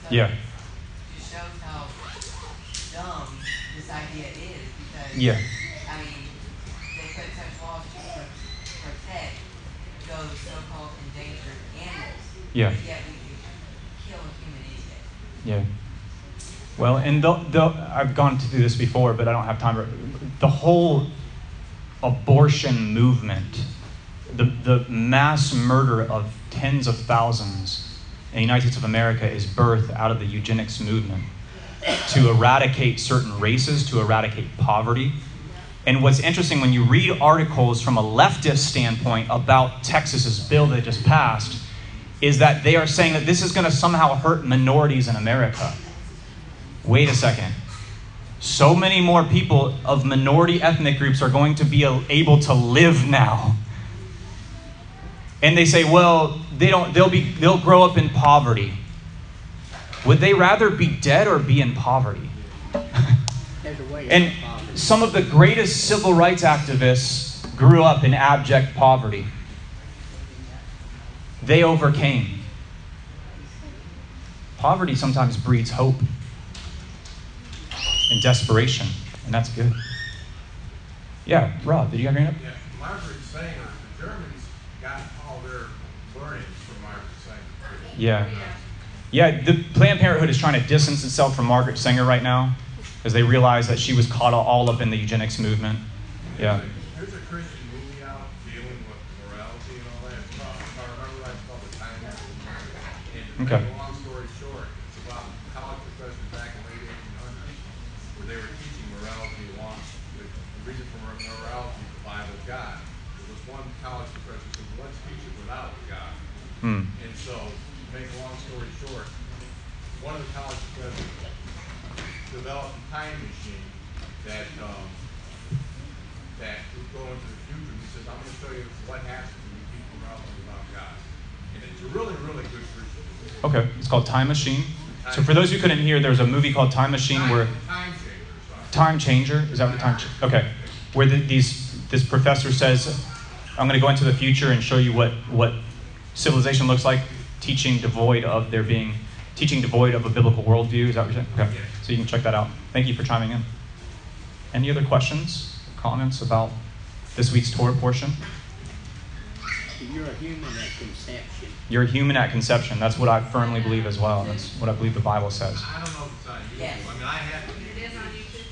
Yeah.
Just shows how dumb this idea is because.
Yeah.
I mean, they put such laws to protect those so-called endangered animals.
Yeah.
Yet we kill a human any.
Yeah. Well, and the, the, I've gone through this before, but I don't have time. The whole abortion movement, the, the mass murder of tens of thousands in the United States of America is birthed out of the eugenics movement to eradicate certain races, to eradicate poverty. And what's interesting when you read articles from a leftist standpoint about Texas's bill that just passed, is that they are saying that this is going to somehow hurt minorities in America. Wait a second. So many more people of minority ethnic groups are going to be able to live now. And they say, well, they don't they'll be they'll grow up in poverty. Would they rather be dead or be in poverty? and some of the greatest civil rights activists grew up in abject poverty. They overcame. Poverty sometimes breeds hope and desperation, and that's good. Yeah, Rob, did you have your hand up?
Yeah, Sanger, the Germans got all their learning from Margaret Sanger.
Yeah. Yeah, the Planned Parenthood is trying to distance itself from Margaret Sanger right now because they realize that she was caught all up in the eugenics movement. Yeah.
There's a Christian movie out dealing with morality and all that. It's called, if I remember right, it's called The Time of And
Okay.
a long story short, it's about college professors back in the late 1800s where they were teaching morality along with the reason for morality is the Bible of God. There was one college professor who said, let's teach it without God.
Hmm.
And so, to make a long story short, one of the college professors developed a time machine that, um, that would go into the future. He says, I'm gonna show you what happens when you keep morality without God. And it's a really, really good Christian.
Okay, it's called Time Machine. So for those who couldn't hear, there's a movie called Time Machine where
Time changer, sorry.
Time Changer is that what time? Ch- okay, where the, these this professor says, "I'm going to go into the future and show you what what civilization looks like, teaching devoid of there being teaching devoid of a biblical worldview." Is that what you're saying? Okay, so you can check that out. Thank you for chiming in. Any other questions? comments about this week's Torah portion?
You're a human at conception.
You're a human at conception. That's what I firmly believe as well. That's what I believe the Bible says.
I don't know if it's on YouTube.
Yes.
I mean, I have.
It is on YouTube.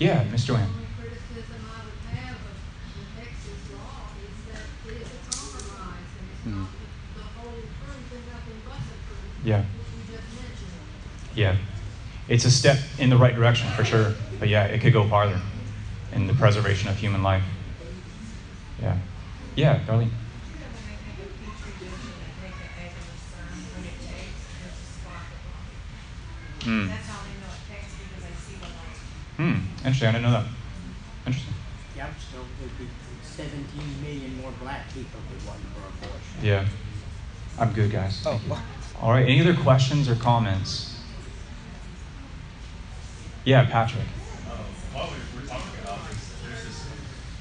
Yeah, Mr. Wayne.
The only criticism I would have of the Texas law is that it is a compromise and it's not the, the whole truth and nothing but the truth.
Yeah.
Which you just mentioned.
Yeah. It's a step in the right direction for sure. But yeah, it could go farther in the preservation of human life. Yeah. Yeah, Darlene. Hmm.
That's how they know it takes because I see what I.
Hmm. Interesting. I didn't know that. Interesting.
Youngstown would be seventeen million more black people if it wasn't for abortion.
Yeah. I'm good, guys. Thank you. All right. Any other questions or comments? Yeah, Patrick.
Um, while we were talking about this, there's this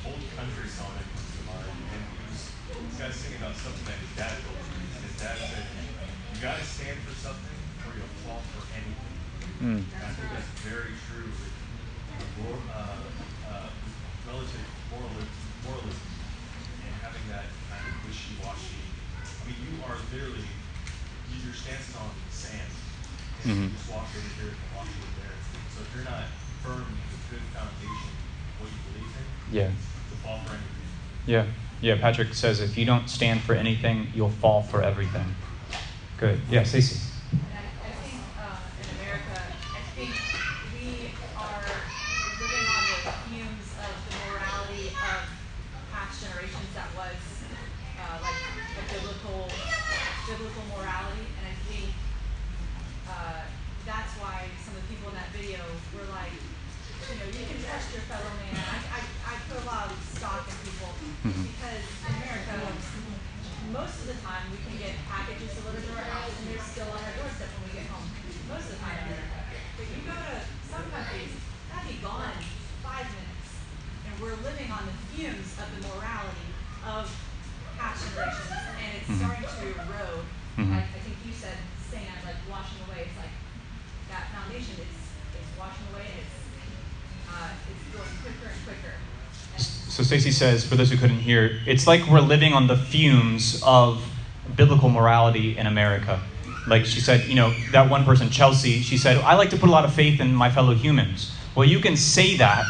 old country song that comes to mind, and it was, this guy's singing about something that his dad told him. And his dad said, You gotta stand for something or you'll fall for anything.
Hmm.
And I think that's very true with uh, uh, relative moralism, moralism and having that kind of wishy washy. I mean, you are literally, you- your stance is on sand. And you just walk over here and walk over there. So if you're not firm with a good foundation, what you believe in,
Yeah.
fall for anything.
Yeah. Yeah, Patrick says if you don't stand for anything, you'll fall for everything. Good. Yeah, Stacey.
I, I think uh, in America, I think we are living on the fumes of the morality of past generations that was uh, like a biblical, biblical morality, and I think uh, that's why some of the people in that video were like, you know, you can trust your fellow man. I, I, I put a lot of stock in people
Mhm.
because in America, most of the time we can get packages delivered to our house and they're still on our doorstep when we get home. Most of the time in America. But you go to some countries, that'd be gone in five minutes. And we're living on the fumes of the morality of past generations and it's
Mhm.
starting to erode.
Mhm.
Like I think you said sand, like washing away, it's like that foundation is is washing away and it's uh, it's going quicker and quicker. And
So Stacy says, for those who couldn't hear, it's like we're living on the fumes of biblical morality in America. Like she said, you know, that one person, Chelsea, she said, I like to put a lot of faith in my fellow humans. Well, you can say that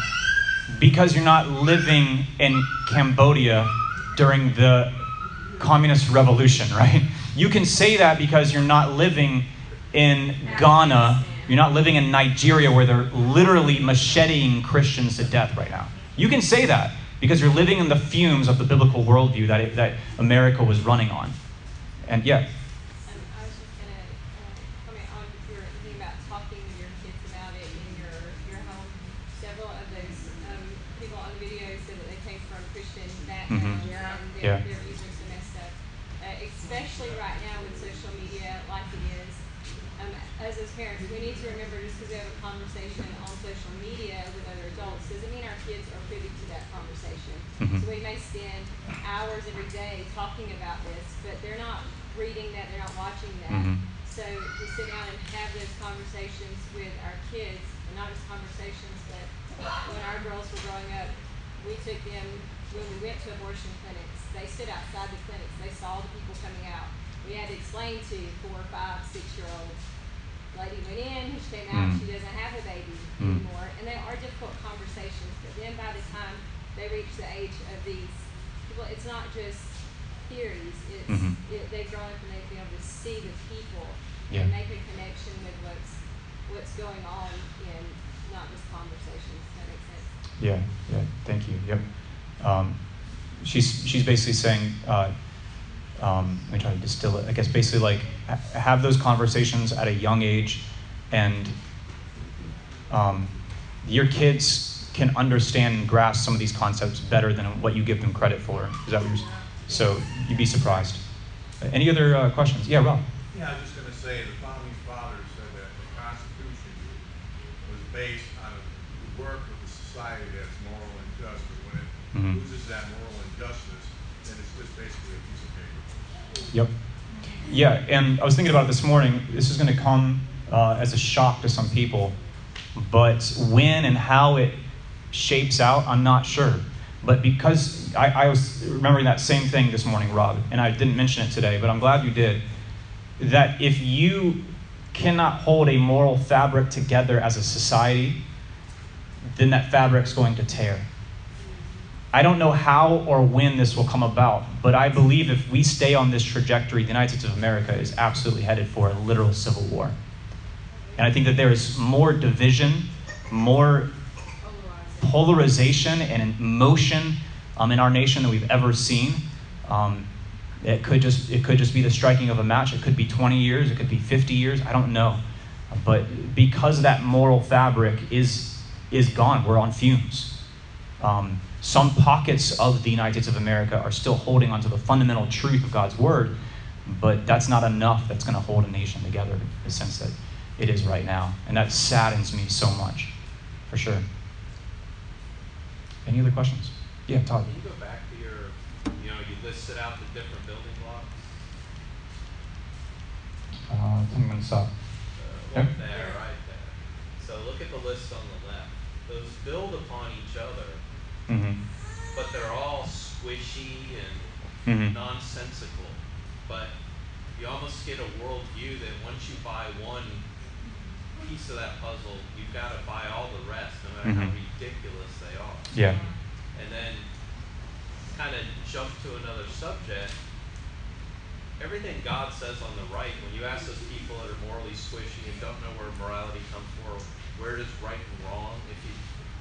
because you're not living in Cambodia during the communist revolution, right? You can say that because you're not living in Ghana, you're not living in Nigeria where they're literally macheting Christians to death right now. You can say that because you're living in the fumes of the biblical worldview that, it, that America was running on. And yeah,
Um, I was just gonna, uh, comment on if you're thinking about talking with your kids about it in your, your home. Several of those, um, people on the video said that they came from Christian backgrounds
Mhm.
and
Yeah.
their, their views are some messed up. Uh, especially right now with social media like it is. Um, as those parents, we need to remember just because we have a conversation on social media with other adults, doesn't mean our kids are privy to that conversation.
Mhm.
So we may spend hours every day talking about this, but they're not reading that, they're not watching that.
Mhm.
So we sit down and have those conversations with our kids, and not just conversations, but when our girls were growing up, we took them, when we went to abortion clinics, they stood outside the clinics, they saw the people coming out. We had to explain to four, five, six-year-olds, lady went in, she came out,
Mm.
she doesn't have a baby
Mm.
anymore, and they are difficult conversations, but then by the time they reach the age of these people, it's not just theories, it's,
Mhm.
it, they've grown up and they've been able to see the people
Yeah.
and make a connection with what's, what's going on in not just conversations, does that make sense?
Yeah, yeah, thank you. Yep. Um, she's she's basically saying, uh, um, let me try to distill it. I guess basically like ha- have those conversations at a young age, and um, your kids can understand and grasp some of these concepts better than what you give them credit for. Is that what you're? So you'd be surprised. Any other uh, questions? Yeah, Rob.
Yeah, I was just gonna say, the founding fathers said that the Constitution was based on the work of a society that's moral and just, but when it
Mhm.
loses that moral injustice, then it's just basically a piece of paper.
Yep. Yeah, and I was thinking about it this morning. This is going to come uh, as a shock to some people. But when and how it shapes out, I'm not sure. But because I, I was remembering that same thing this morning, Rob, and I didn't mention it today, but I'm glad you did. That if you cannot hold a moral fabric together as a society, then that fabric's going to tear. I don't know how or when this will come about, but I believe if we stay on this trajectory, the United States of America is absolutely headed for a literal civil war. And I think that there is more division, more polarization and emotion um, in our nation than we've ever seen. Um, it could just it could just be the striking of a match. It could be 20 years. It could be 50 years. I don't know, but because that moral fabric is is gone, we're on fumes. Um, some pockets of the United States of America are still holding onto the fundamental truth of God's word, but that's not enough. That's going to hold a nation together in the sense that it is right now, and that saddens me so much, for sure. Any other questions? Yeah, Todd.
Can you go back to your, you know, you listed out the different building blocks?
Uh, I'm going to stop.
Uh, there, right there. So look at the list on the left. Those build upon each other,
Mm-hmm.
but they're all squishy and
Mhm.
nonsensical. But you almost get a worldview that once you buy one piece of that puzzle, you've got to buy all the rest, no matter how
Mhm.
ridiculous they are.
Yeah.
And then kind of jump to another subject. Everything God says on the right, when you ask those people that are morally squishy and don't know where morality comes from, where does right and wrong, if you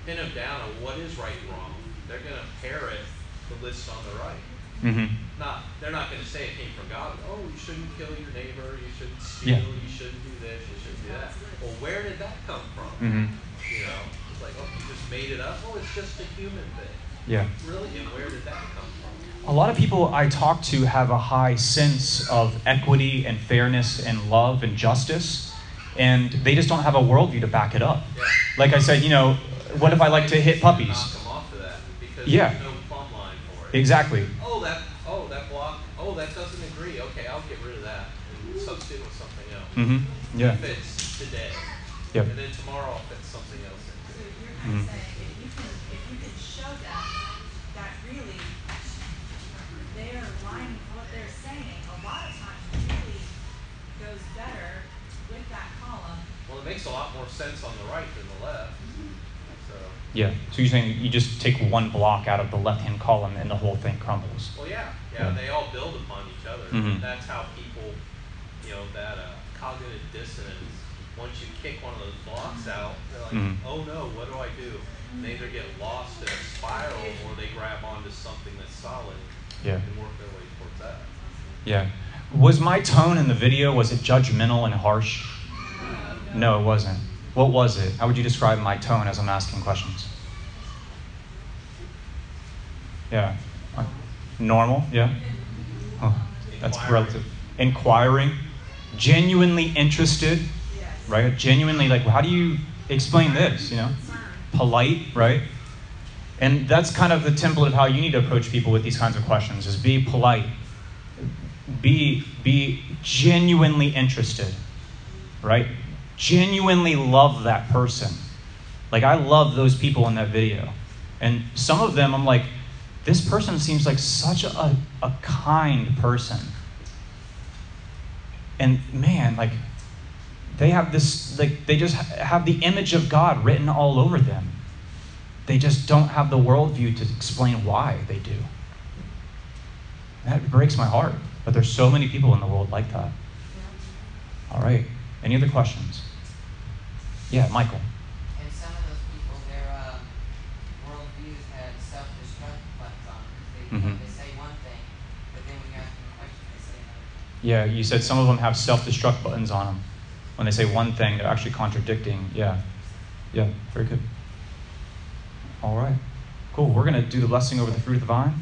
pin them down on what is right and wrong, they're going to parrot the list on the right.
Mm-hmm.
Not, they're not going to say it came from God. Oh, you shouldn't kill your neighbor. You shouldn't steal.
Yeah.
You shouldn't do this. You shouldn't do that. Well, where did that come from?
Mhm.
You know, it's like, oh, you just made it up. Oh, it's just a human thing.
Yeah.
Really? And where did that come from?
A lot of people I talk to have a high sense of equity and fairness and love and justice, and they just don't have a worldview to back it up. Like I said, you know, what if I like to hit puppies?
Off of that
Yeah.
no plumb line for it.
Exactly.
Oh, that. Oh, that block. Oh, that doesn't agree. Okay, I'll get rid of that and substitute with something else.
Mm-hmm. Yeah.
It fits today.
Yep.
And then tomorrow I'll fit something else in.
So you're kind of saying if you can if you can show them that really they're lying what they're saying, a lot of times really goes better with that column.
Well, it makes a lot more sense on the right than the left. So,
Yeah. So you're saying you just take one block out of the left-hand column and the whole thing crumbles.
well, yeah, yeah,
Yeah.
they all build upon each other.
Mhm.
That's how people, you know, that uh, cognitive dissonance. Once you kick one of those blocks out, they're like,
Mhm.
oh no, what do I do? And they either get lost in a spiral or they grab onto something that's solid
Yeah.
and work their way towards that.
Yeah. Was my tone in the video was it judgmental and harsh? No, it wasn't. What was it? How would you describe my tone as I'm asking questions? Yeah. Normal, yeah. Oh, that's relative. Inquiring, genuinely interested, right? Genuinely like, how do you explain this? You know, polite, right? And that's kind of the template of how you need to approach people with these kinds of questions: is be polite, be be genuinely interested, right? Genuinely love that person. Like I love those people in that video, and some of them I'm like, this person seems like such a, a kind person. And man, like they have this like they just have the image of God written all over them. They just don't have the worldview to explain why they do. That breaks my heart. But there's so many people in the world like that. All right. Any other questions? Yeah, Michael.
And some of those people, their um, worldviews had self-destruct buttons on them. They,
Mhm.
they say one thing, but then when you ask them a question, they say another.
Yeah, you said some of them have self-destruct buttons on them. When they say one thing, they're actually contradicting. Yeah. Yeah, very good. All right. Cool. We're going to do the blessing over the fruit of the vine.